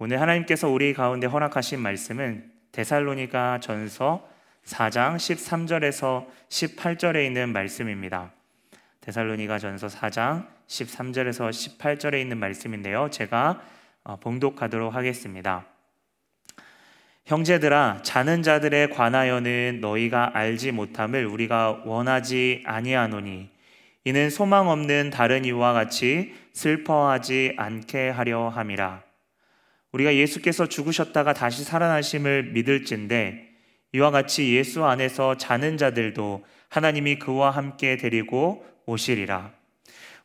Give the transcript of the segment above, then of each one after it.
오늘 하나님께서 우리 가운데 허락하신 말씀은 데살로니가 전서 4장 13절에서 18절에 있는 말씀입니다. 데살로니가 전서 4장 13절에서 18절에 있는 말씀인데요. 제가 어, 봉독하도록 하겠습니다. 형제들아 자는 자들에 관하여는 너희가 알지 못함을 우리가 원하지 아니하노니 이는 소망 없는 다른 이와 같이 슬퍼하지 않게 하려 함이라 우리가 예수께서 죽으셨다가 다시 살아나심을 믿을진데 이와 같이 예수 안에서 자는 자들도 하나님이 그와 함께 데리고 오시리라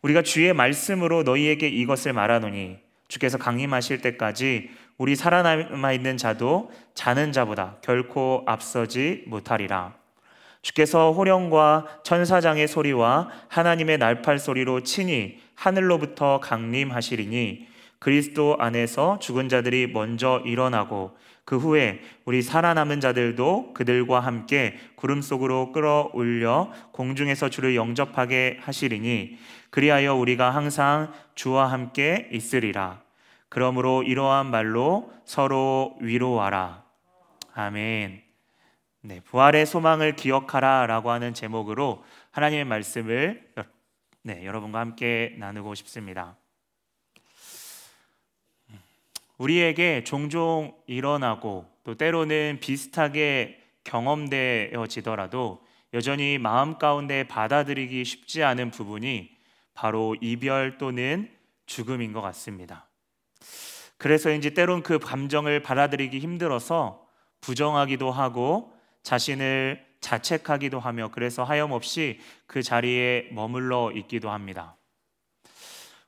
우리가 주의 말씀으로 너희에게 이것을 말하노니 주께서 강림하실 때까지 우리 살아남아 있는 자도 자는 자보다 결코 앞서지 못하리라. 주께서 호령과 천사장의 소리와 하나님의 날팔 소리로 친히 하늘로부터 강림하시리니 그리스도 안에서 죽은 자들이 먼저 일어나고 그 후에 우리 살아남은 자들도 그들과 함께 구름 속으로 끌어올려 공중에서 주를 영접하게 하시리니 그리하여 우리가 항상 주와 함께 있으리라. 그러므로 이러한 말로 서로 위로하라. 아멘. 네, 부활의 소망을 기억하라라고 하는 제목으로 하나님의 말씀을 네, 여러분과 함께 나누고 싶습니다. 우리에게 종종 일어나고 또 때로는 비슷하게 경험되어지더라도 여전히 마음 가운데 받아들이기 쉽지 않은 부분이 바로 이별 또는 죽음인 것 같습니다. 그래서인지 때론 그 감정을 받아들이기 힘들어서 부정하기도 하고 자신을 자책하기도 하며 그래서 하염없이 그 자리에 머물러 있기도 합니다.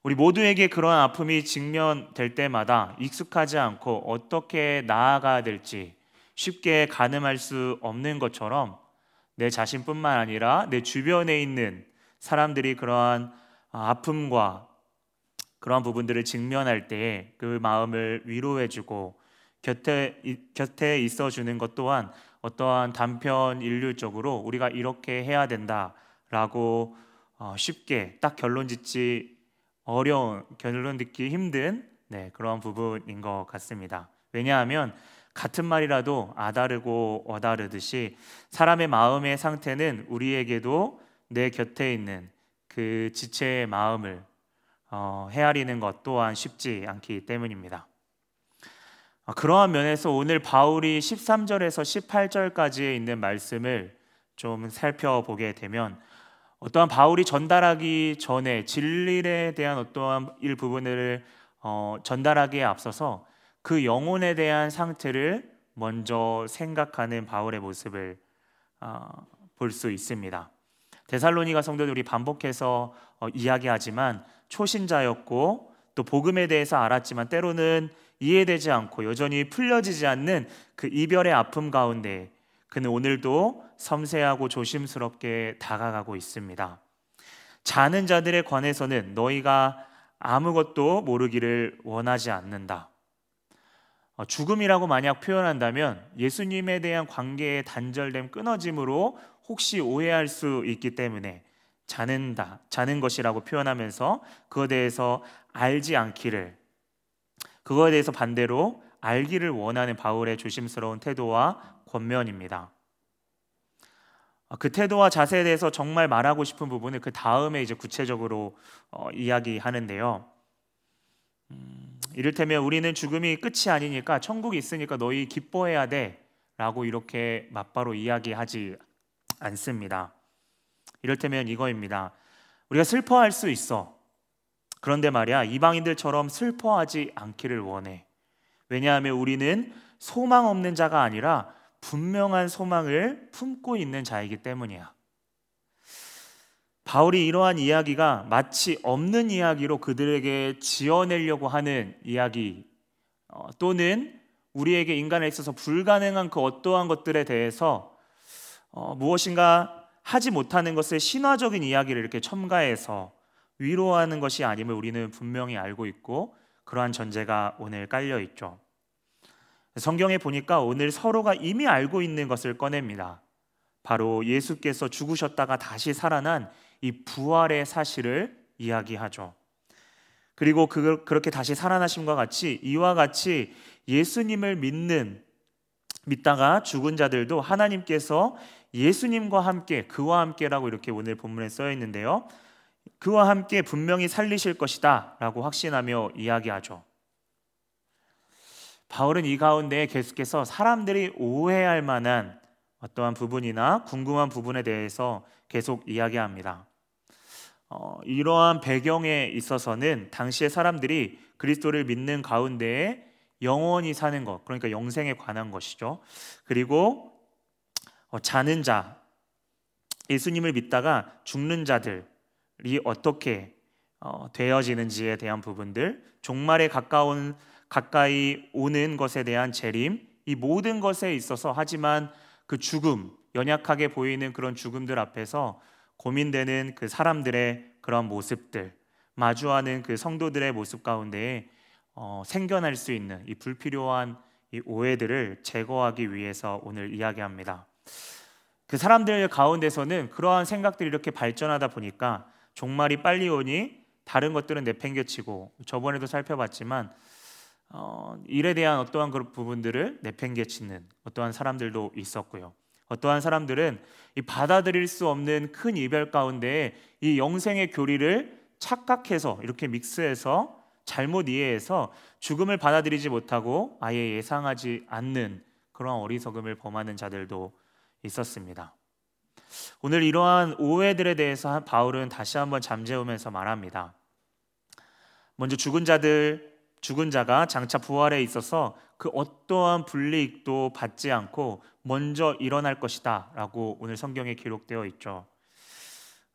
우리 모두에게 그러한 아픔이 직면될 때마다 익숙하지 않고 어떻게 나아가야 될지 쉽게 가늠할 수 없는 것처럼 내 자신뿐만 아니라 내 주변에 있는 사람들이 그러한 아픔과 그러한 부분들을 직면할 때그 마음을 위로해주고 곁에 곁에 있어주는 것 또한 어떠한 단편 일률적으로 우리가 이렇게 해야 된다라고 어, 쉽게 딱 결론 짓지 어려운 결론 듣기 힘든 네, 그런 부분인 것 같습니다. 왜냐하면 같은 말이라도 아다르고 어다르듯이 사람의 마음의 상태는 우리에게도 내 곁에 있는 그 지체의 마음을 어, 헤아리는 것 또한 쉽지 않기 때문입니다. 어, 그러한 면에서 오늘 바울이 13절에서 18절까지에 있는 말씀을 좀 살펴보게 되면 어떠한 바울이 전달하기 전에 진리에 대한 어떠한 일 부분을 어, 전달하기에 앞서서 그 영혼에 대한 상태를 먼저 생각하는 바울의 모습을 어, 볼수 있습니다. 데살로니가 성도들이 반복해서 어, 이야기하지만 초신자였고 또 복음에 대해서 알았지만 때로는 이해되지 않고 여전히 풀려지지 않는 그 이별의 아픔 가운데 그는 오늘도 섬세하고 조심스럽게 다가가고 있습니다. 자는 자들에 관해서는 너희가 아무것도 모르기를 원하지 않는다. 어, 죽음이라고 만약 표현한다면 예수님에 대한 관계의 단절됨, 끊어짐으로 혹시 오해할 수 있기 때문에 자는다, 자는 것이라고 표현하면서 그거에 대해서 알지 않기를 그거에 대해서 반대로 알기를 원하는 바울의 조심스러운 태도와 권면입니다. 그 태도와 자세에 대해서 정말 말하고 싶은 부분을 그 다음에 이제 구체적으로 어, 이야기하는데요. 음, 이를테면 우리는 죽음이 끝이 아니니까 천국이 있으니까 너희 기뻐해야 돼라고 이렇게 맞바로 이야기하지 않습니다. 이를테면 이거입니다. 우리가 슬퍼할 수 있어. 그런데 말이야, 이방인들처럼 슬퍼하지 않기를 원해. 왜냐하면 우리는 소망 없는 자가 아니라 분명한 소망을 품고 있는 자이기 때문이야. 바울이 이러한 이야기가 마치 없는 이야기로 그들에게 지어내려고 하는 이야기 어, 또는 우리에게 인간에 있어서 불가능한 그 어떠한 것들에 대해서 어, 무엇인가 하지 못하는 것을 신화적인 이야기를 이렇게 첨가해서 위로하는 것이 아님을 우리는 분명히 알고 있고 그러한 전제가 오늘 깔려 있죠. 성경에 보니까 오늘 서로가 이미 알고 있는 것을 꺼냅니다. 바로 예수께서 죽으셨다가 다시 살아난 이 부활의 사실을 이야기하죠. 그리고 그, 그렇게 다시 살아나심과 같이 이와 같이 예수님을 믿는 믿다가 죽은 자들도 하나님께서 예수님과 함께 그와 함께라고 이렇게 오늘 본문에 써 있는데요. 그와 함께 분명히 살리실 것이다라고 확신하며 이야기하죠. 바울은 이 가운데 계속해서 사람들이 오해할 만한 어떠한 부분이나 궁금한 부분에 대해서 계속 이야기합니다. 어, 이러한 배경에 있어서는 당시의 사람들이 그리스도를 믿는 가운데에 영원히 사는 것, 그러니까 영생에 관한 것이죠. 그리고 어, 자는 자, 예수님을 믿다가 죽는 자들이 어떻게 어, 되어지는지에 대한 부분들, 종말에 가까운 가까이 오는 것에 대한 재림, 이 모든 것에 있어서 하지만 그 죽음, 연약하게 보이는 그런 죽음들 앞에서 고민되는 그 사람들의 그런 모습들, 마주하는 그 성도들의 모습 가운데 어, 생겨날 수 있는 이 불필요한 이 오해들을 제거하기 위해서 오늘 이야기합니다. 그 사람들 가운데서는 그러한 생각들이 이렇게 발전하다 보니까 종말이 빨리 오니 다른 것들은 내팽개치고 저번에도 살펴봤지만 어, 일에 대한 어떠한 그런 부분들을 내팽개치는 어떠한 사람들도 있었고요. 어떠한 사람들은 이 받아들일 수 없는 큰 이별 가운데 이 영생의 교리를 착각해서 이렇게 믹스해서 잘못 이해해서 죽음을 받아들이지 못하고 아예 예상하지 않는 그런 어리석음을 범하는 자들도 있었습니다. 오늘 이러한 오해들에 대해서 바울은 다시 한번 잠재우면서 말합니다. 먼저 죽은 자들 죽은 자가 장차 부활에 있어서 그 어떠한 불이익도 받지 않고 먼저 일어날 것이다라고 오늘 성경에 기록되어 있죠.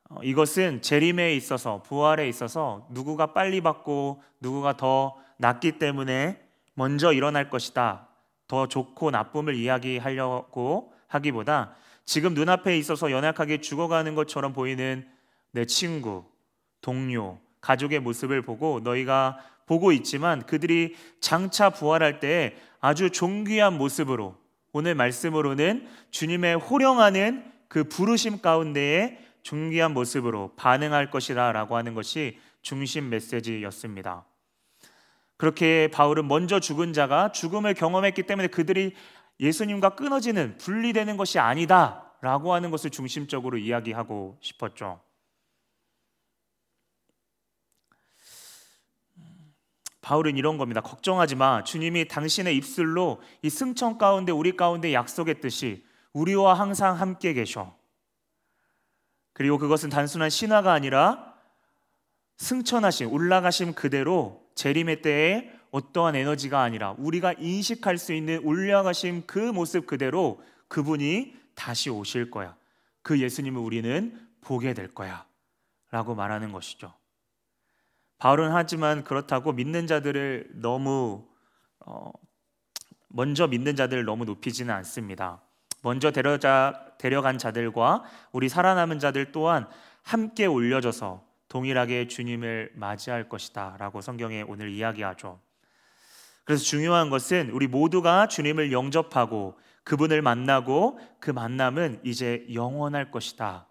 어, 이것은 재림에 있어서 부활에 있어서 누구가 빨리 받고 누구가 더 낫기 때문에 먼저 일어날 것이다. 더 좋고 나쁨을 이야기하려고 하기보다 지금 눈앞에 있어서 연약하게 죽어가는 것처럼 보이는 내 친구, 동료, 가족의 모습을 보고 너희가 보고 있지만 그들이 장차 부활할 때 아주 존귀한 모습으로 오늘 말씀으로는 주님의 호령하는 그 부르심 가운데에 존귀한 모습으로 반응할 것이라 라고 하는 것이 중심 메시지였습니다. 그렇게 바울은 먼저 죽은 자가 죽음을 경험했기 때문에 그들이 예수님과 끊어지는 분리되는 것이 아니다 라고 하는 것을 중심적으로 이야기하고 싶었죠. 바울은 이런 겁니다. 걱정하지 마. 주님이 당신의 입술로 이 승천 가운데 우리 가운데 약속했듯이 우리와 항상 함께 계셔. 그리고 그것은 단순한 신화가 아니라 승천하신 올라가심 그대로 재림의 때에 어떠한 에너지가 아니라 우리가 인식할 수 있는 올라가심 그 모습 그대로 그분이 다시 오실 거야. 그 예수님을 우리는 보게 될 거야. 라고 말하는 것이죠. 바울은 하지만 그렇다고 믿는 자들을 너무 어, 먼저 믿는 자들을 너무 높이지는 않습니다. 먼저 데려자, 데려간 자들과 우리 살아남은 자들 또한 함께 올려져서 동일하게 주님을 맞이할 것이다 라고 성경에 오늘 이야기하죠. 그래서 중요한 것은 우리 모두가 주님을 영접하고 그분을 만나고 그 만남은 이제 영원할 것이다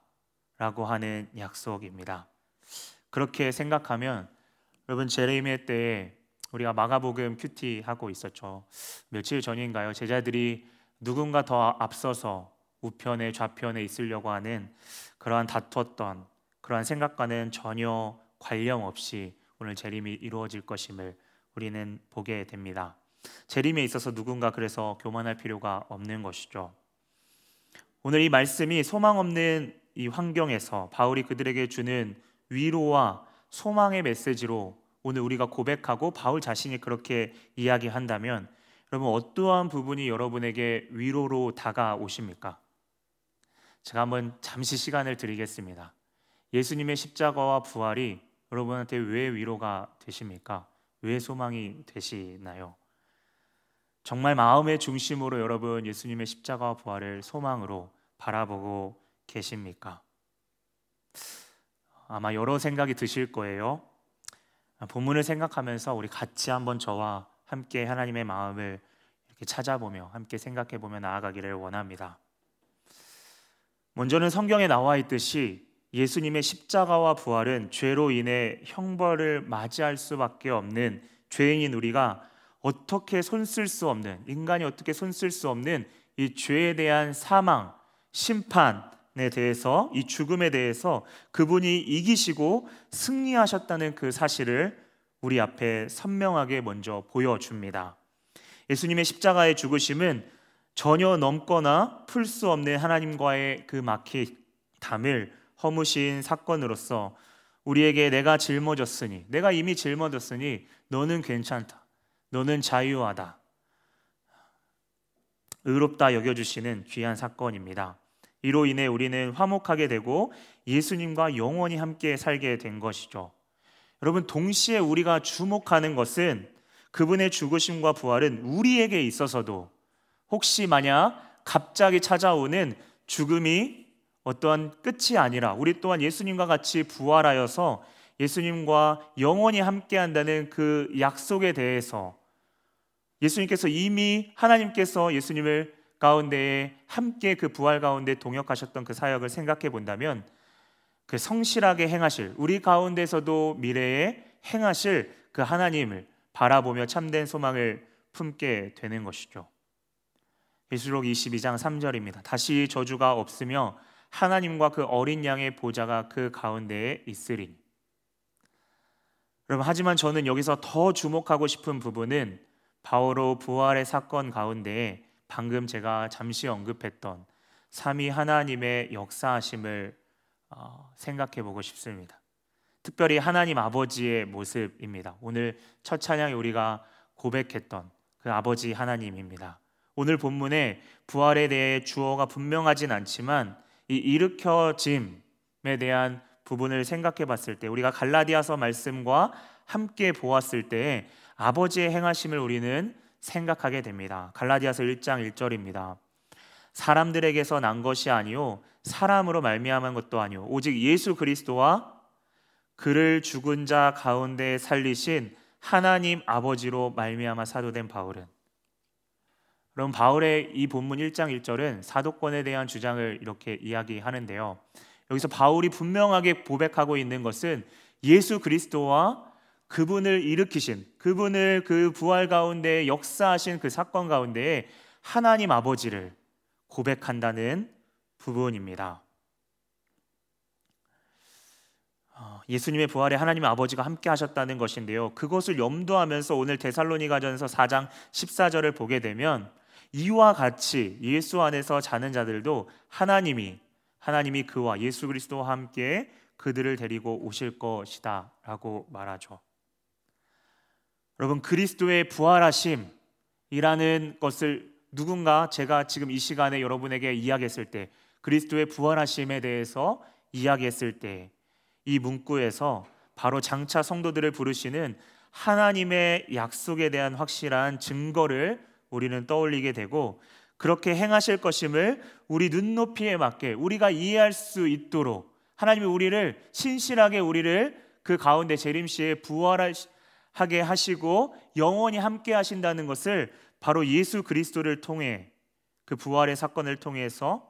라고 하는 약속입니다. 그렇게 생각하면 여러분 제레미야 때 우리가 마가복음 큐티 하고 있었죠. 며칠 전인가요? 제자들이 누군가 더 앞서서 우편에 좌편에 있으려고 하는 그러한 다투었던 그러한 생각과는 전혀 관련 없이 오늘 재림이 이루어질 것임을 우리는 보게 됩니다. 재림에 있어서 누군가 그래서 교만할 필요가 없는 것이죠. 오늘 이 말씀이 소망 없는 이 환경에서 바울이 그들에게 주는 위로와 소망의 메시지로 오늘 우리가 고백하고 바울 자신이 그렇게 이야기한다면 여러분 어떠한 부분이 여러분에게 위로로 다가오십니까? 제가 한번 잠시 시간을 드리겠습니다. 예수님의 십자가와 부활이 여러분한테 왜 위로가 되십니까? 왜 소망이 되시나요? 정말 마음의 중심으로 여러분 예수님의 십자가와 부활을 소망으로 바라보고 계십니까? 아마 여러 생각이 드실 거예요. 본문을 생각하면서 우리 같이 한번 저와 함께 하나님의 마음을 이렇게 찾아보며 함께 생각해 보며 나아가기를 원합니다. 먼저는 성경에 나와 있듯이 예수님의 십자가와 부활은 죄로 인해 형벌을 맞이할 수밖에 없는 죄인인 우리가 어떻게 손쓸 수 없는 인간이 어떻게 손쓸 수 없는 이 죄에 대한 사망, 심판에 대해서 이 죽음에 대해서 그분이 이기시고 승리하셨다는 그 사실을 우리 앞에 선명하게 먼저 보여줍니다. 예수님의 십자가의 죽으심은 전혀 넘거나 풀 수 없는 하나님과의 그 막히담을 허무신 사건으로서 우리에게 내가 짊어졌으니 내가 이미 짊어졌으니 너는 괜찮다. 너는 자유하다. 의롭다 여겨주시는 귀한 사건입니다. 이로 인해 우리는 화목하게 되고 예수님과 영원히 함께 살게 된 것이죠. 여러분, 동시에 우리가 주목하는 것은 그분의 죽으심과 부활은 우리에게 있어서도 혹시 만약 갑자기 찾아오는 죽음이 어떠한 끝이 아니라 우리 또한 예수님과 같이 부활하여서 예수님과 영원히 함께 한다는 그 약속에 대해서 예수님께서 이미 하나님께서 예수님을 가운데에 함께 그 부활 가운데 동역하셨던 그 사역을 생각해 본다면 그 성실하게 행하실 우리 가운데서도 미래에 행하실 그 하나님을 바라보며 참된 소망을 품게 되는 것이죠. 예수록 22장 3절입니다. 다시 저주가 없으며 하나님과 그 어린 양의 보좌가 그 가운데에 있으리. 여러분 하지만 저는 여기서 더 주목하고 싶은 부분은 바오로 부활의 사건 가운데 방금 제가 잠시 언급했던 삼위 하나님의 역사하심을 어, 생각해 보고 싶습니다. 특별히 하나님 아버지의 모습입니다. 오늘 첫 찬양에 우리가 고백했던 그 아버지 하나님입니다. 오늘 본문에 부활에 대해 주어가 분명하진 않지만 이 일으켜짐에 대한 부분을 생각해 봤을 때 우리가 갈라디아서 말씀과 함께 보았을 때 아버지의 행하심을 우리는 생각하게 됩니다. 갈라디아서 1장 1절입니다. 사람들에게서 난 것이 아니요 사람으로 말미암은 것도 아니요 오직 예수 그리스도와 그를 죽은 자 가운데 살리신 하나님 아버지로 말미암아 사도된 바울은 그럼 바울의 이 본문 1장 1절은 사도권에 대한 주장을 이렇게 이야기하는데요. 여기서 바울이 분명하게 고백하고 있는 것은 예수 그리스도와 그분을 일으키신 그분을 그 부활 가운데 역사하신 그 사건 가운데 하나님 아버지를 고백한다는 부분입니다. 어, 예수님의 부활에 하나님 아버지가 함께 하셨다는 것인데요. 그것을 염두하면서 오늘 데살로니가전서 4장 14절을 보게 되면 이와 같이 예수 안에서 자는 자들도 하나님이 하나님이 그와 예수 그리스도와 함께 그들을 데리고 오실 것이다라고 말하죠. 여러분 그리스도의 부활하심이라는 것을 누군가 제가 지금 이 시간에 여러분에게 이야기했을 때 그리스도의 부활하심에 대해서 이야기했을 때 이 문구에서 바로 장차 성도들을 부르시는 하나님의 약속에 대한 확실한 증거를 우리는 떠올리게 되고 그렇게 행하실 것임을 우리 눈높이에 맞게 우리가 이해할 수 있도록 하나님이 우리를 신실하게 우리를 그 가운데 재림시에 부활할 하게 하시고 영원히 함께 하신다는 것을 바로 예수 그리스도를 통해 그 부활의 사건을 통해서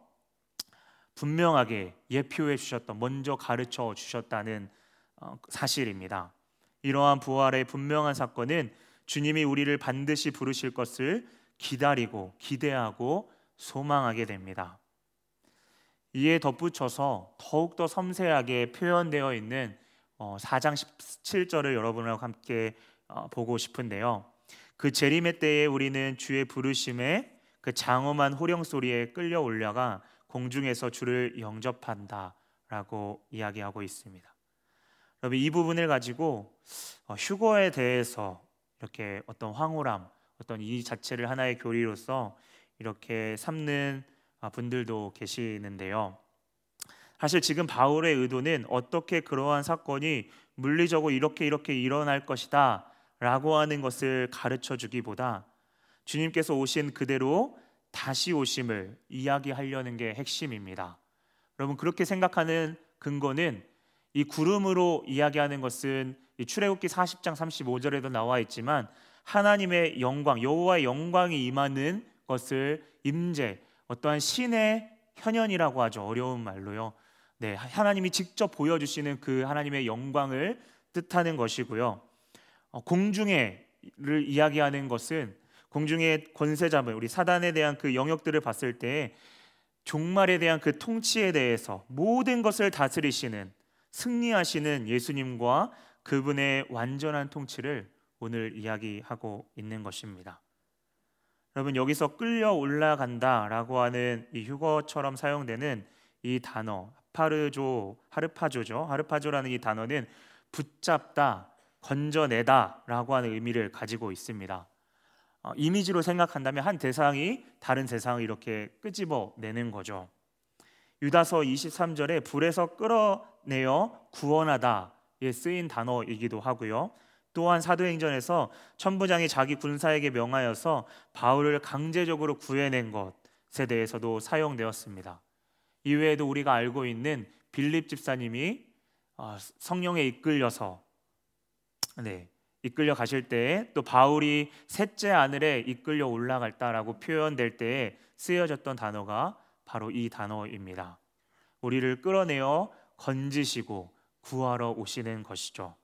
분명하게 예표해 주셨던 먼저 가르쳐 주셨다는 어, 사실입니다. 이러한 부활의 분명한 사건은 주님이 우리를 반드시 부르실 것을 기다리고 기대하고 소망하게 됩니다. 이에 덧붙여서 더욱더 섬세하게 표현되어 있는 4장 어, 17절을 여러분과 함께 어, 보고 싶은데요. 그 재림의 때에 우리는 주의 부르심에 그 장엄한 호령 소리에 끌려 올려가 공중에서 주를 영접한다라고 이야기하고 있습니다. 여러분 이 부분을 가지고 어, 휴거에 대해서 이렇게 어떤 황홀함, 어떤 이 자체를 하나의 교리로서 이렇게 삼는 분들도 계시는데요. 사실 지금 바울의 의도는 어떻게 그러한 사건이 물리적으로 이렇게 이렇게 일어날 것이다 라고 하는 것을 가르쳐 주기보다 주님께서 오신 그대로 다시 오심을 이야기하려는 게 핵심입니다. 여러분 그렇게 생각하는 근거는 이 구름으로 이야기하는 것은 출애굽기 40장 35절에도 나와 있지만 하나님의 영광 여호와의 영광이 임하는 것을 임재 어떠한 신의 현현이라고 하죠. 어려운 말로요. 네, 하나님이 직접 보여주시는 그 하나님의 영광을 뜻하는 것이고요. 어, 공중에를 이야기하는 것은 공중의 권세 잡은 우리 사단에 대한 그 영역들을 봤을 때 종말에 대한 그 통치에 대해서 모든 것을 다스리시는 승리하시는 예수님과 그분의 완전한 통치를 오늘 이야기하고 있는 것입니다. 여러분 여기서 끌려 올라간다라고 하는 이 휴거처럼 사용되는 이 단어 파르조 하르파조죠. 하르파조라는 이 단어는 붙잡다, 건져내다라고 하는 의미를 가지고 있습니다. 어, 이미지로 생각한다면 한 대상이 다른 대상을 이렇게 끄집어 내는 거죠. 유다서 23절에 불에서 끌어내어 구원하다에 쓰인 단어이기도 하고요. 또한 사도행전에서 천부장이 자기 군사에게 명하여서 바울을 강제적으로 구해낸 것에 대해서도 사용되었습니다. 이외에도 우리가 알고 있는 빌립 집사님이 어, 성령에 이끌려서 네, 이끌려 가실 때또 바울이 셋째 하늘에 이끌려 올라갈다라고 표현될 때에 쓰여졌던 단어가 바로 이 단어입니다. 우리를 끌어내어 건지시고 구하러 오시는 것이죠.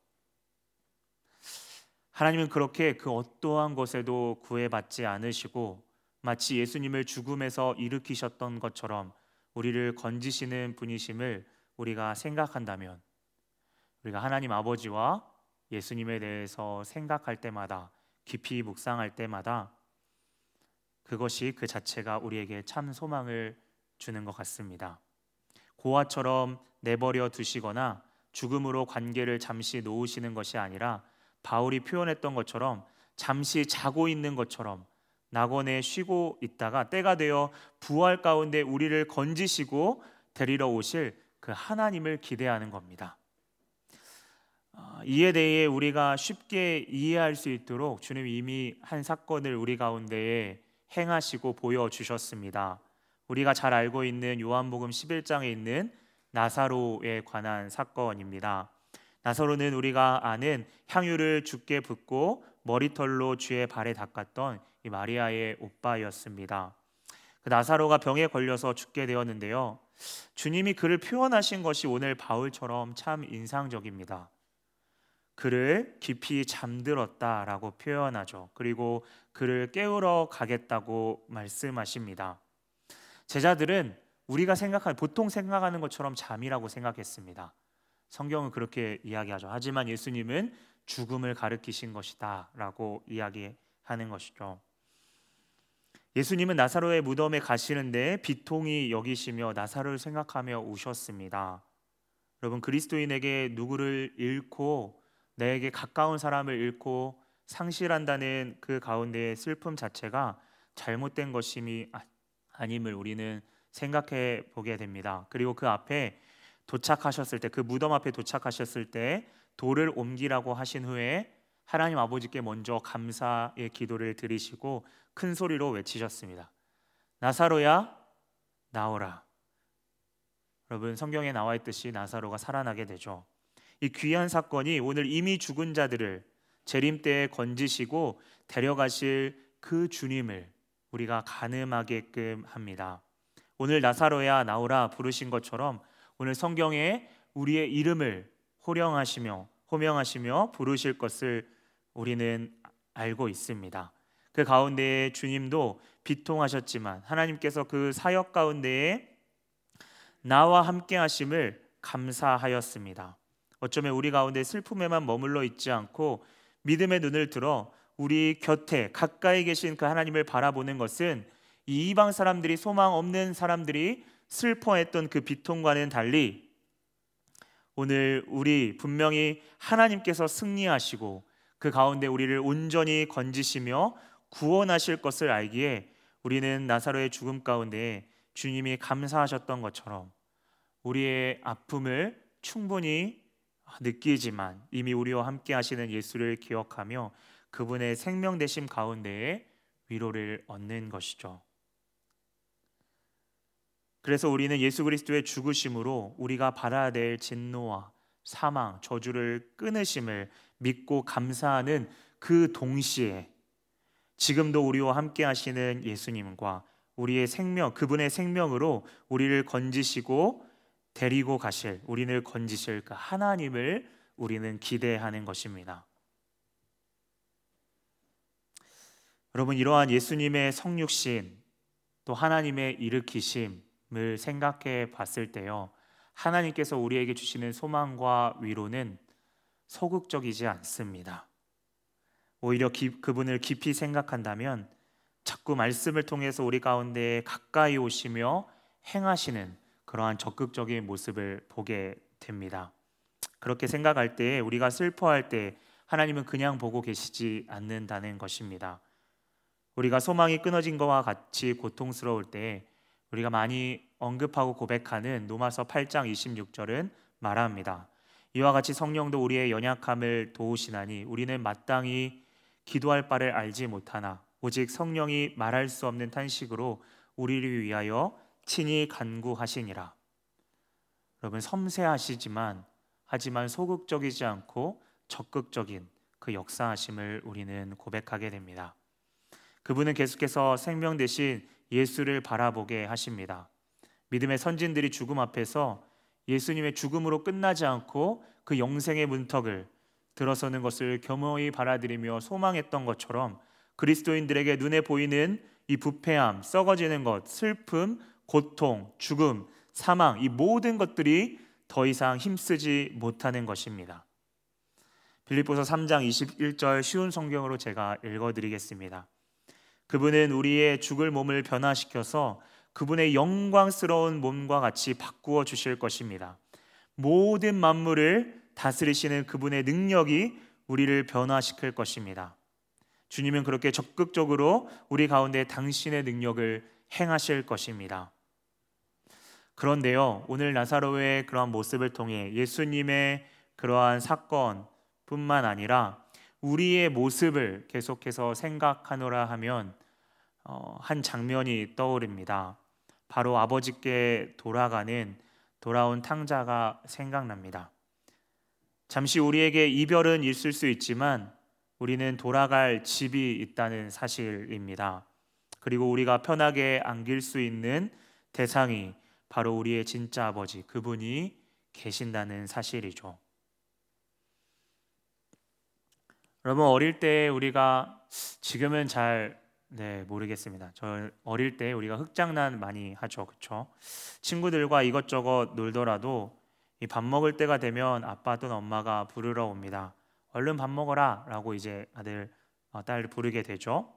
하나님은 그렇게 그 어떠한 것에도 구애받지 않으시고 마치 예수님을 죽음에서 일으키셨던 것처럼 우리를 건지시는 분이심을 우리가 생각한다면 우리가 하나님 아버지와 예수님에 대해서 생각할 때마다 깊이 묵상할 때마다 그것이 그 자체가 우리에게 참 소망을 주는 것 같습니다. 고아처럼 내버려 두시거나 죽음으로 관계를 잠시 놓으시는 것이 아니라 바울이 표현했던 것처럼 잠시 자고 있는 것처럼 낙원에 쉬고 있다가 때가 되어 부활 가운데 우리를 건지시고 데리러 오실 그 하나님을 기대하는 겁니다. 아, 이에 대해 우리가 쉽게 이해할 수 있도록 주님 이미 한 사건을 우리 가운데에 행하시고 보여 주셨습니다. 우리가 잘 알고 있는 요한복음 11장에 있는 나사로에 관한 사건입니다. 나사로는 우리가 아는 향유를 죽게 붓고 머리털로 주의 발에 닦았던 이 마리아의 오빠였습니다. 그 나사로가 병에 걸려서 죽게 되었는데요. 주님이 그를 표현하신 것이 오늘 바울처럼 참 인상적입니다. 그를 깊이 잠들었다라고 표현하죠. 그리고 그를 깨우러 가겠다고 말씀하십니다. 제자들은 우리가 생각하는 보통 생각하는 것처럼 잠이라고 생각했습니다. 성경은 그렇게 이야기하죠. 하지만 예수님은 죽음을 가르키신 것이다라고 이야기하는 것이죠. 예수님은 나사로의 무덤에 가시는데 비통이 여기시며 나사로를 생각하며 우셨습니다. 여러분 그리스도인에게 누구를 잃고 내게 가까운 사람을 잃고 상실한다는 그 가운데의 슬픔 자체가 잘못된 것임이 아, 아님을 우리는 생각해 보게 됩니다. 그리고 그 앞에 도착하셨을 때 그 무덤 앞에 도착하셨을 때 돌을 옮기라고 하신 후에 하나님 아버지께 먼저 감사의 기도를 드리시고 큰 소리로 외치셨습니다. 나사로야 나오라. 여러분 성경에 나와 있듯이 나사로가 살아나게 되죠. 이 귀한 사건이 오늘 이미 죽은 자들을 재림 때에 건지시고 데려가실 그 주님을 우리가 가늠하게끔 합니다. 오늘 나사로야 나오라 부르신 것처럼 오늘 성경에 우리의 이름을 호령하시며 호명하시며 부르실 것을 우리는 알고 있습니다. 그 가운데에 주님도 비통하셨지만 하나님께서 그 사역 가운데에 나와 함께 하심을 감사하였습니다. 어쩌면 우리 가운데 슬픔에만 머물러 있지 않고 믿음의 눈을 들어 우리 곁에 가까이 계신 그 하나님을 바라보는 것은 이 이방 사람들이 소망 없는 사람들이 슬퍼했던 그 비통과는 달리 오늘 우리 분명히 하나님께서 승리하시고 그 가운데 우리를 온전히 건지시며 구원하실 것을 알기에 우리는 나사로의 죽음 가운데 주님이 감사하셨던 것처럼 우리의 아픔을 충분히 느끼지만 이미 우리와 함께 하시는 예수를 기억하며 그분의 생명 되심 가운데에 위로를 얻는 것이죠. 그래서 우리는 예수 그리스도의 죽으심으로 우리가 받아야 될 진노와 사망, 저주를 끊으심을 믿고 감사하는 그 동시에 지금도 우리와 함께 하시는 예수님과 우리의 생명, 그분의 생명으로 우리를 건지시고 데리고 가실 우리를 건지실 그 하나님을 우리는 기대하는 것입니다. 여러분 이러한 예수님의 성육신 또 하나님의 일으키심을 생각해 봤을 때요. 하나님께서 우리에게 주시는 소망과 위로는 소극적이지 않습니다. 오히려 기, 그분을 깊이 생각한다면 자꾸 말씀을 통해서 우리 가운데 가까이 오시며 행하시는 그러한 적극적인 모습을 보게 됩니다. 그렇게 생각할 때 우리가 슬퍼할 때 하나님은 그냥 보고 계시지 않는다는 것입니다. 우리가 소망이 끊어진 것과 같이 고통스러울 때 우리가 많이 언급하고 고백하는 로마서 8장 26절은 말합니다. 이와 같이 성령도 우리의 연약함을 도우시나니 우리는 마땅히 기도할 바를 알지 못하나 오직 성령이 말할 수 없는 탄식으로 우리를 위하여 친히 간구하시니라. 여러분 섬세하시지만 하지만 소극적이지 않고 적극적인 그 역사하심을 우리는 고백하게 됩니다. 그분은 계속해서 생명 대신 예수를 바라보게 하십니다. 믿음의 선진들이 죽음 앞에서 예수님의 죽음으로 끝나지 않고 그 영생의 문턱을 들어서는 것을 겸허히 바라들이며 소망했던 것처럼 그리스도인들에게 눈에 보이는 이 부패함, 썩어지는 것, 슬픔, 고통, 죽음, 사망 이 모든 것들이 더 이상 힘쓰지 못하는 것입니다. 빌립보서 3장 21절 쉬운 성경으로 제가 읽어 드리겠습니다. 그분은 우리의 죽을 몸을 변화시켜서 그분의 영광스러운 몸과 같이 바꾸어 주실 것입니다. 모든 만물을 다스리시는 그분의 능력이 우리를 변화시킬 것입니다. 주님은 그렇게 적극적으로 우리 가운데 당신의 능력을 행하실 것입니다. 그런데요, 오늘 나사로의 그러한 모습을 통해 예수님의 그러한 사건뿐만 아니라 우리의 모습을 계속해서 생각하노라 하면 어, 한 장면이 떠오릅니다. 바로 아버지께 돌아가는 돌아온 탕자가 생각납니다. 잠시 우리에게 이별은 있을 수 있지만 우리는 돌아갈 집이 있다는 사실입니다. 그리고 우리가 편하게 안길 수 있는 대상이 바로 우리의 진짜 아버지, 그분이 계신다는 사실이죠. 여러분 어릴 때 우리가 지금은 잘 네, 모르겠습니다. 저 어릴 때 우리가 흙장난 많이 하죠. 그렇죠? 친구들과 이것저것 놀더라도 이 밥 먹을 때가 되면 아빠 또는 엄마가 부르러 옵니다. 얼른 밥 먹어라라고 이제 아들 어, 딸 부르게 되죠.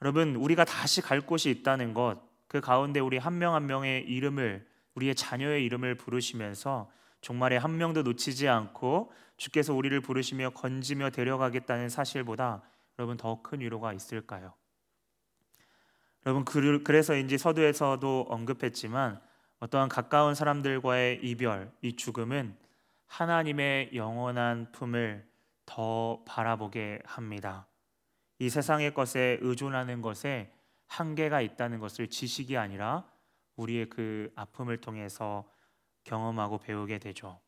여러분 우리가 다시 갈 곳이 있다는 것, 그 가운데 우리 한 명한 한 명의 이름을 우리의 자녀의 이름을 부르시면서 종말에 한 명도 놓치지 않고 주께서 우리를 부르시며 건지며 데려가겠다는 사실보다 여러분 더 큰 위로가 있을까요? 여러분 그래서인지 서두에서도 언급했지만 어떠한 가까운 사람들과의 이별, 이 죽음은 하나님의 영원한 품을 더 바라보게 합니다. 이 세상의 것에 의존하는 것에 한계가 있다는 것을 지식이 아니라 우리의 그 아픔을 통해서 경험하고 배우게 되죠.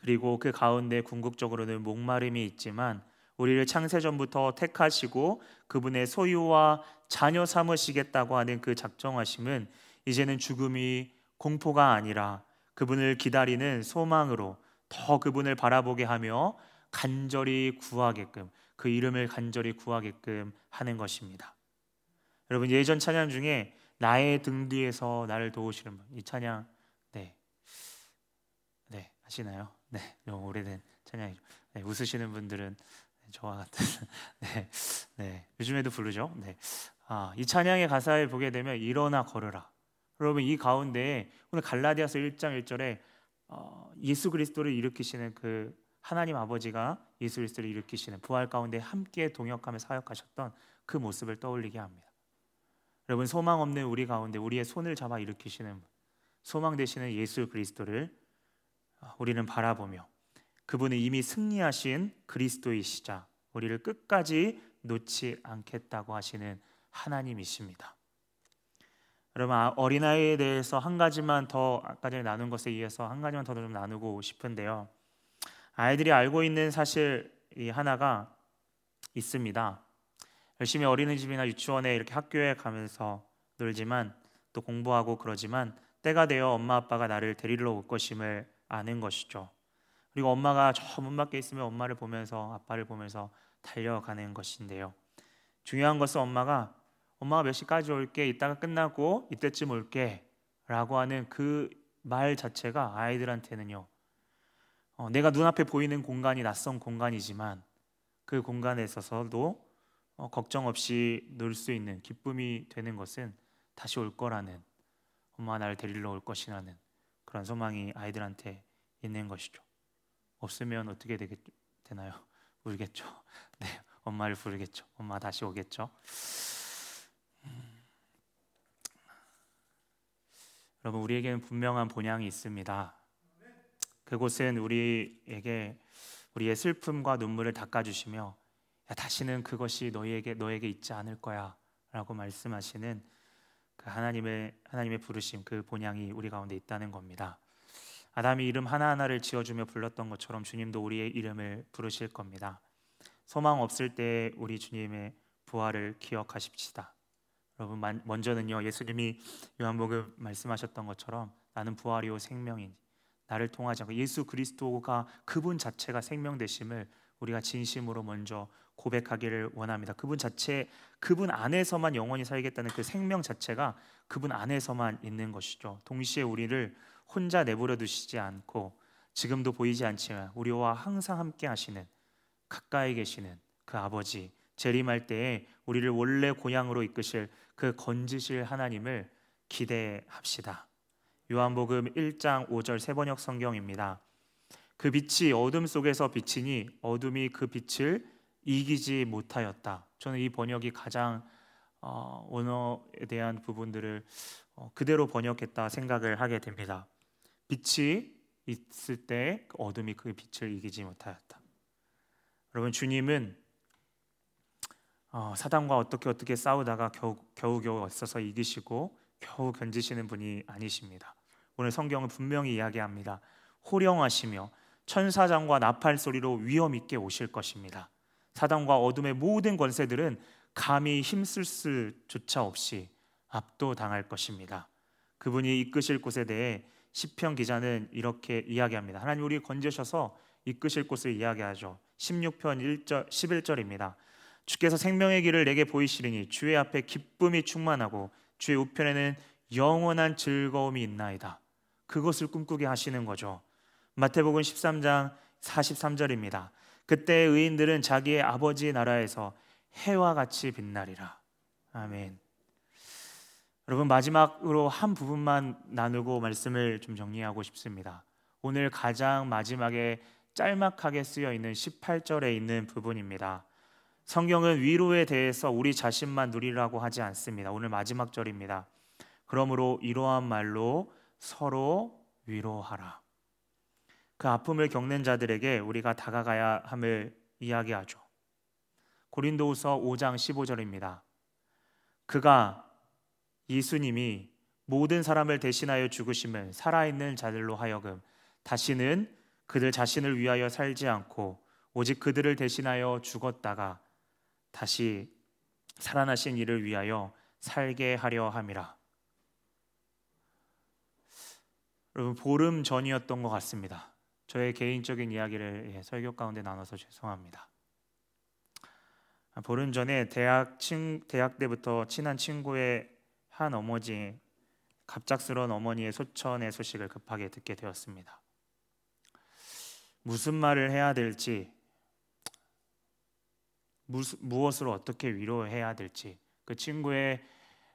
그리고 그 가운데 궁극적으로는 목마름이 있지만 우리를 창세전부터 택하시고 그분의 소유와 자녀 삼으시겠다고 하는 그 작정하심은 이제는 죽음이 공포가 아니라 그분을 기다리는 소망으로 더 그분을 바라보게 하며 간절히 구하게끔 그 이름을 간절히 구하게끔 하는 것입니다. 여러분 예전 찬양 중에 나의 등 뒤에서 나를 도우시는 분 이 찬양 아시나요? 네, 오래된 찬양이죠. 네, 웃으시는 분들은 저와 같은 네, 네, 요즘에도 부르죠. 네, 아, 이 찬양의 가사를 보게 되면 일어나 걸으라. 여러분 이 가운데 오늘 갈라디아서 1장 1절에 어, 예수 그리스도를 일으키시는 그 하나님 아버지가 예수 그리스도를 일으키시는 부활 가운데 함께 동역하며 사역하셨던 그 모습을 떠올리게 합니다. 여러분 소망 없는 우리 가운데 우리의 손을 잡아 일으키시는 소망 되시는 예수 그리스도를 어, 우리는 바라보며 그분은 이미 승리하신 그리스도이시자 우리를 끝까지 놓지 않겠다고 하시는 하나님이십니다. 여러분 아, 어린아이에 대해서 한 가지만 더 아까 전에 나눈 것에 이어서 한 가지만 더 좀 나누고 싶은데요. 아이들이 알고 있는 사실 이 하나가 있습니다. 열심히 어린이집이나 유치원에 이렇게 학교에 가면서 놀지만 또 공부하고 그러지만 때가 되어 엄마 아빠가 나를 데리러 올 것임을 아는 것이죠. 그리고 엄마가 저 문 밖에 있으면 엄마를 보면서 아빠를 보면서 달려가는 것인데요. 중요한 것은 엄마가 엄마가 몇 시까지 올게 이따가 끝나고 이때쯤 올게라고 하는 그 말 자체가 아이들한테는요. 어, 내가 눈앞에 보이는 공간이 낯선 공간이지만 그 공간에 있어서도 어, 걱정 없이 놀 수 있는 기쁨이 되는 것은 다시 올 거라는 엄마가 나를 데리러 올 것이라는 그런 소망이 아이들한테 있는 것이죠. 없으면 어떻게 되겠, 되나요? 울겠죠. 네, 엄마를 부르겠죠. 엄마 다시 오겠죠. 음. 여러분 우리에게는 분명한 본향이 있습니다. 그곳은 우리에게 우리의 슬픔과 눈물을 닦아주시며 야, 다시는 그것이 너희에게 너에게 있지 않을 거야라고 말씀하시는 그 하나님의 하나님의 부르심 그 본향이 우리 가운데 있다는 겁니다. 아담이 이름 하나하나를 지어주며 불렀던 것처럼 주님도 우리의 이름을 부르실 겁니다. 소망 없을 때 우리 주님의 부활을 기억하십시다. 여러분 먼저는요 예수님이 요한복음 말씀하셨던 것처럼 나는 부활이요 생명이니 나를 통하지 않고 예수 그리스도가 그분 자체가 생명 되심을 우리가 진심으로 먼저 고백하기를 원합니다. 그분 자체 그분 안에서만 영원히 살겠다는 그 생명 자체가 그분 안에서만 있는 것이죠. 동시에 우리를 혼자 내버려 두시지 않고 지금도 보이지 않지만 우리와 항상 함께 하시는 가까이 계시는 그 아버지 재림할 때에 우리를 원래 고향으로 이끄실 그 건지실 하나님을 기대합시다. 요한복음 1장 5절 세번역 성경입니다. 그 빛이 어둠 속에서 비치니 어둠이 그 빛을 이기지 못하였다. 저는 이 번역이 가장 어, 언어에 대한 부분들을 어, 그대로 번역했다 생각을 하게 됩니다. 빛이 있을 때그 어둠이 그 빛을 이기지 못하였다. 여러분 주님은 어, 사단과 어떻게 어떻게 싸우다가 겨우 겨우 겨우 어서 이기시고 겨우 견지시는 분이 아니십니다. 오늘 성경은 분명히 이야기합니다. 호령하시며 천사장과 나팔 소리로 위험 있게 오실 것입니다. 사단과 어둠의 모든 권세들은 감히 힘쓸 수조차 없이 압도당할 것입니다. 그분이 이끄실 곳에 대해 시편 기자는 이렇게 이야기합니다. 하나님 우리 건지셔서 이끄실 곳을 이야기하죠. 16편 1절 11절입니다. 주께서 생명의 길을 내게 보이시리니 주의 앞에 기쁨이 충만하고 주의 우편에는 영원한 즐거움이 있나이다. 그것을 꿈꾸게 하시는 거죠. 마태복음 13장 43절입니다. 그때 의인들은 자기의 아버지의 나라에서 해와 같이 빛나리라. 아멘. 여러분 마지막으로 한 부분만 나누고 말씀을 좀 정리하고 싶습니다. 오늘 가장 마지막에 짤막하게 쓰여 있는 18절에 있는 부분입니다. 성경은 위로에 대해서 우리 자신만 누리라고 하지 않습니다. 오늘 마지막 절입니다. 그러므로 이러한 말로 서로 위로하라. 그 아픔을 겪는 자들에게 우리가 다가가야 함을 이야기하죠. 고린도후서 5장 15절입니다. 그가 예수님이 모든 사람을 대신하여 죽으심을 살아있는 자들로 하여금 다시는 그들 자신을 위하여 살지 않고 오직 그들을 대신하여 죽었다가 다시 살아나신 이를 위하여 살게 하려 함이라. 여러분 보름 전이었던 것 같습니다. 저의 개인적인 이야기를 예, 설교 가운데 나눠서 죄송합니다. 보름 전에 대학 친 대학 때부터 친한 친구의 한 어머니 갑작스러운 어머니의 소천의 소식을 급하게 듣게 되었습니다. 무슨 말을 해야 될지 무엇으로 어떻게 위로해야 될지 그 친구의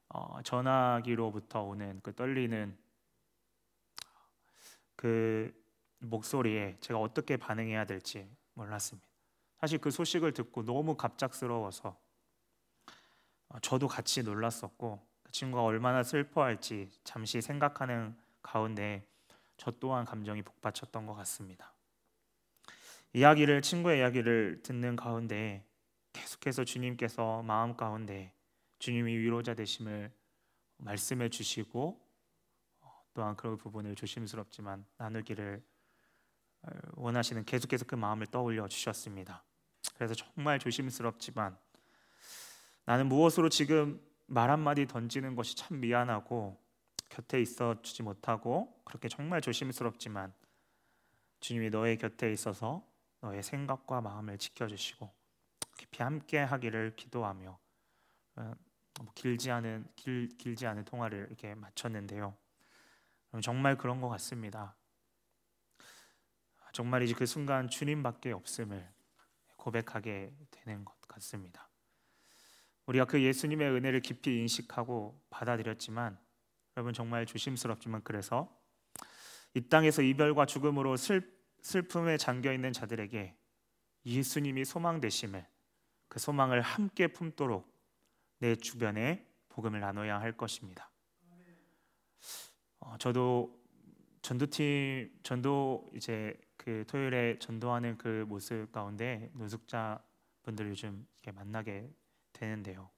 어, 전화기로부터 오는 그 떨리는 그 목소리에 제가 어떻게 반응해야 될지 몰랐습니다. 사실 그 소식을 듣고 너무 갑작스러워서 어, 저도 같이 놀랐었고 그 친구가 얼마나 슬퍼할지 잠시 생각하는 가운데 저 또한 감정이 복받쳤던 것 같습니다. 이야기를 친구의 이야기를 듣는 가운데 계속해서 주님께서 마음 가운데 주님이 위로자 되심을 말씀해 주시고 또한 그런 부분을 조심스럽지만 나누기를 어, 원하시는 계속해서 그 마음을 떠올려 주셨습니다. 그래서 정말 조심스럽지만 나는 무엇으로 지금 말 한마디 던지는 것이 참 미안하고 곁에 있어 주지 못하고 그렇게 정말 조심스럽지만 주님이 너의 곁에 있어서 너의 생각과 마음을 지켜주시고 깊이 함께 하기를 기도하며 어, 뭐 길지 않은 길, 길지 않은 통화를 이렇게 마쳤는데요. 정말 그런 것 같습니다. 정말이지 그 순간 주님밖에 없음을 고백하게 되는 것 같습니다. 우리가 그 예수님의 은혜를 깊이 인식하고 받아들였지만 여러분 정말 조심스럽지만 그래서 이 땅에서 이별과 죽음으로 슬, 슬픔에 잠겨 있는 자들에게 예수님이 소망 되심을 그 소망을 함께 품도록 내 주변에 복음을 나눠야 할 것입니다. 어, 저도 전도팀 전도 이제 그 토요일에 전도하는 그 모습 가운데 노숙자 분들 요즘 이렇게 만나게 되는데요.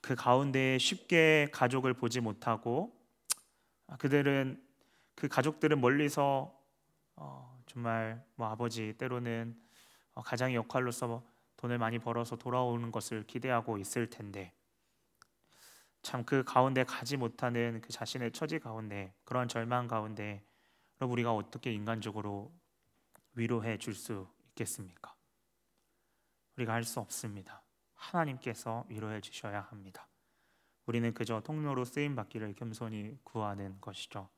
그 가운데 쉽게 가족을 보지 못하고 그들은 그 가족들은 멀리서 어, 정말 뭐 아버지 때로는 어, 가장의 역할로서 돈을 많이 벌어서 돌아오는 것을 기대하고 있을 텐데 참 그 가운데 가지 못하는 그 자신의 처지 가운데 그런 절망 가운데 그럼 우리가 어떻게 인간적으로 위로해 줄 수 있겠습니까? 우리가 할 수 없습니다. 하나님께서 위로해 주셔야 합니다. 우리는 그저 통로로 쓰임 받기를 겸손히 구하는 것이죠.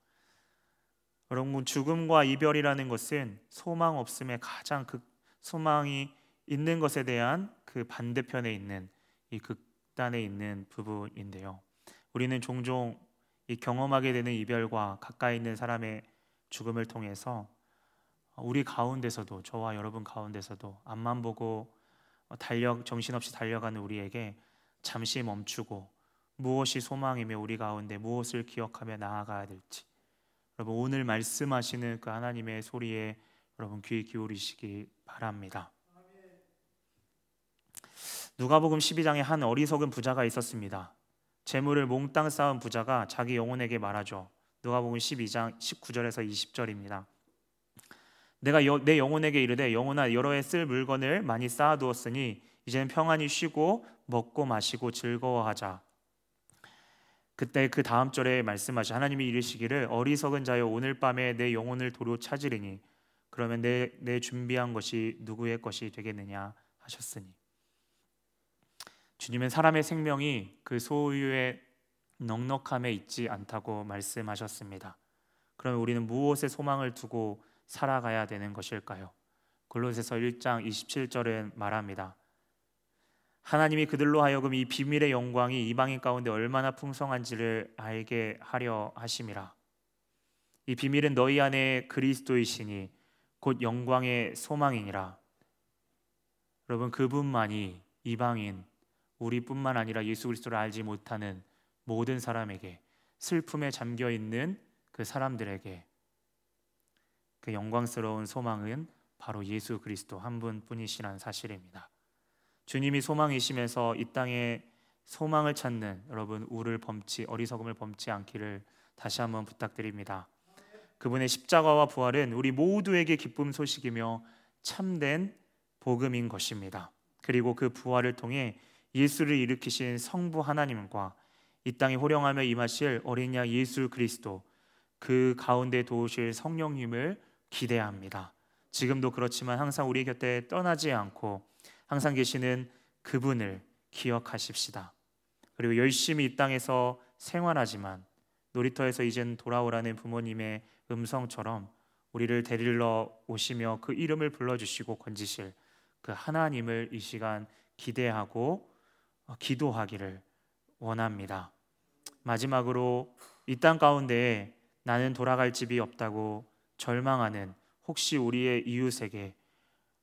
여러분 죽음과 이별이라는 것은 소망 없음의 가장 그 소망이 있는 것에 대한 그 반대편에 있는 이 극단에 있는 부분인데요. 우리는 종종 이 경험하게 되는 이별과 가까이 있는 사람의 죽음을 통해서 우리 가운데서도 저와 여러분 가운데서도 앞만 보고 달려 정신없이 달려가는 우리에게 잠시 멈추고 무엇이 소망이며 우리 가운데 무엇을 기억하며 나아가야 될지 여러분 오늘 말씀하시는 그 하나님의 소리에 여러분 귀 기울이시기 바랍니다. 누가복음 12장에 한 어리석은 부자가 있었습니다. 재물을 몽땅 쌓은 부자가 자기 영혼에게 말하죠. 누가복음 12장 19절에서 20절입니다. 내가 여, 내 영혼에게 이르되 영혼아 여러 해 쓸 물건을 많이 쌓아두었으니 이제는 평안히 쉬고 먹고 마시고 즐거워하자. 그때 그 다음 절에 말씀하시 하나님이 이르시기를 어리석은 자여 오늘 밤에 내 영혼을 도로 찾으리니 그러면 내, 내 준비한 것이 누구의 것이 되겠느냐 하셨으니 주님은 사람의 생명이 그 소유의 넉넉함에 있지 않다고 말씀하셨습니다. 그러면 우리는 무엇에 소망을 두고 살아가야 되는 것일까요? 골로새서 1장 27절은 말합니다. 하나님이 그들로 하여금 이 비밀의 영광이 이방인 가운데 얼마나 풍성한지를 알게 하려 하심이라. 이 비밀은 너희 안에 그리스도이시니 곧 영광의 소망이니라. 여러분 그분만이 이방인 우리뿐만 아니라 예수 그리스도를 알지 못하는 모든 사람에게 슬픔에 잠겨 있는 그 사람들에게 그 영광스러운 소망은 바로 예수 그리스도 한 분뿐이시라는 사실입니다. 주님이 소망이시면서 이 땅에 소망을 찾는 여러분 우를 범치 어리석음을 범치 않기를 다시 한번 부탁드립니다. 그분의 십자가와 부활은 우리 모두에게 기쁨 소식이며 참된 복음인 것입니다. 그리고 그 부활을 통해 예수를 일으키신 성부 하나님과 이 땅에 호령하며 임하실 어린 양 예수 그리스도 그 가운데 도우실 성령님을 기대합니다. 지금도 그렇지만 항상 우리 곁에 떠나지 않고 항상 계시는 그분을 기억하십시다. 그리고 열심히 이 땅에서 생활하지만 놀이터에서 이젠 돌아오라는 부모님의 음성처럼 우리를 데리러 오시며 그 이름을 불러주시고 건지실 그 하나님을 이 시간 기대하고 어, 기도하기를 원합니다. 마지막으로 이 땅 가운데 나는 돌아갈 집이 없다고 절망하는 혹시 우리의 이웃에게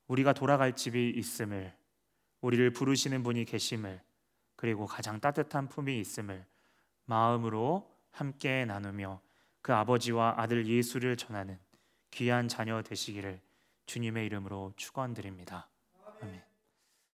우리가 돌아갈 집이 있음을 우리를 부르시는 분이 계심을 그리고 가장 따뜻한 품이 있음을 마음으로 함께 나누며 그 아버지와 아들 예수를 전하는 귀한 자녀 되시기를 주님의 이름으로 축원드립니다. 아멘.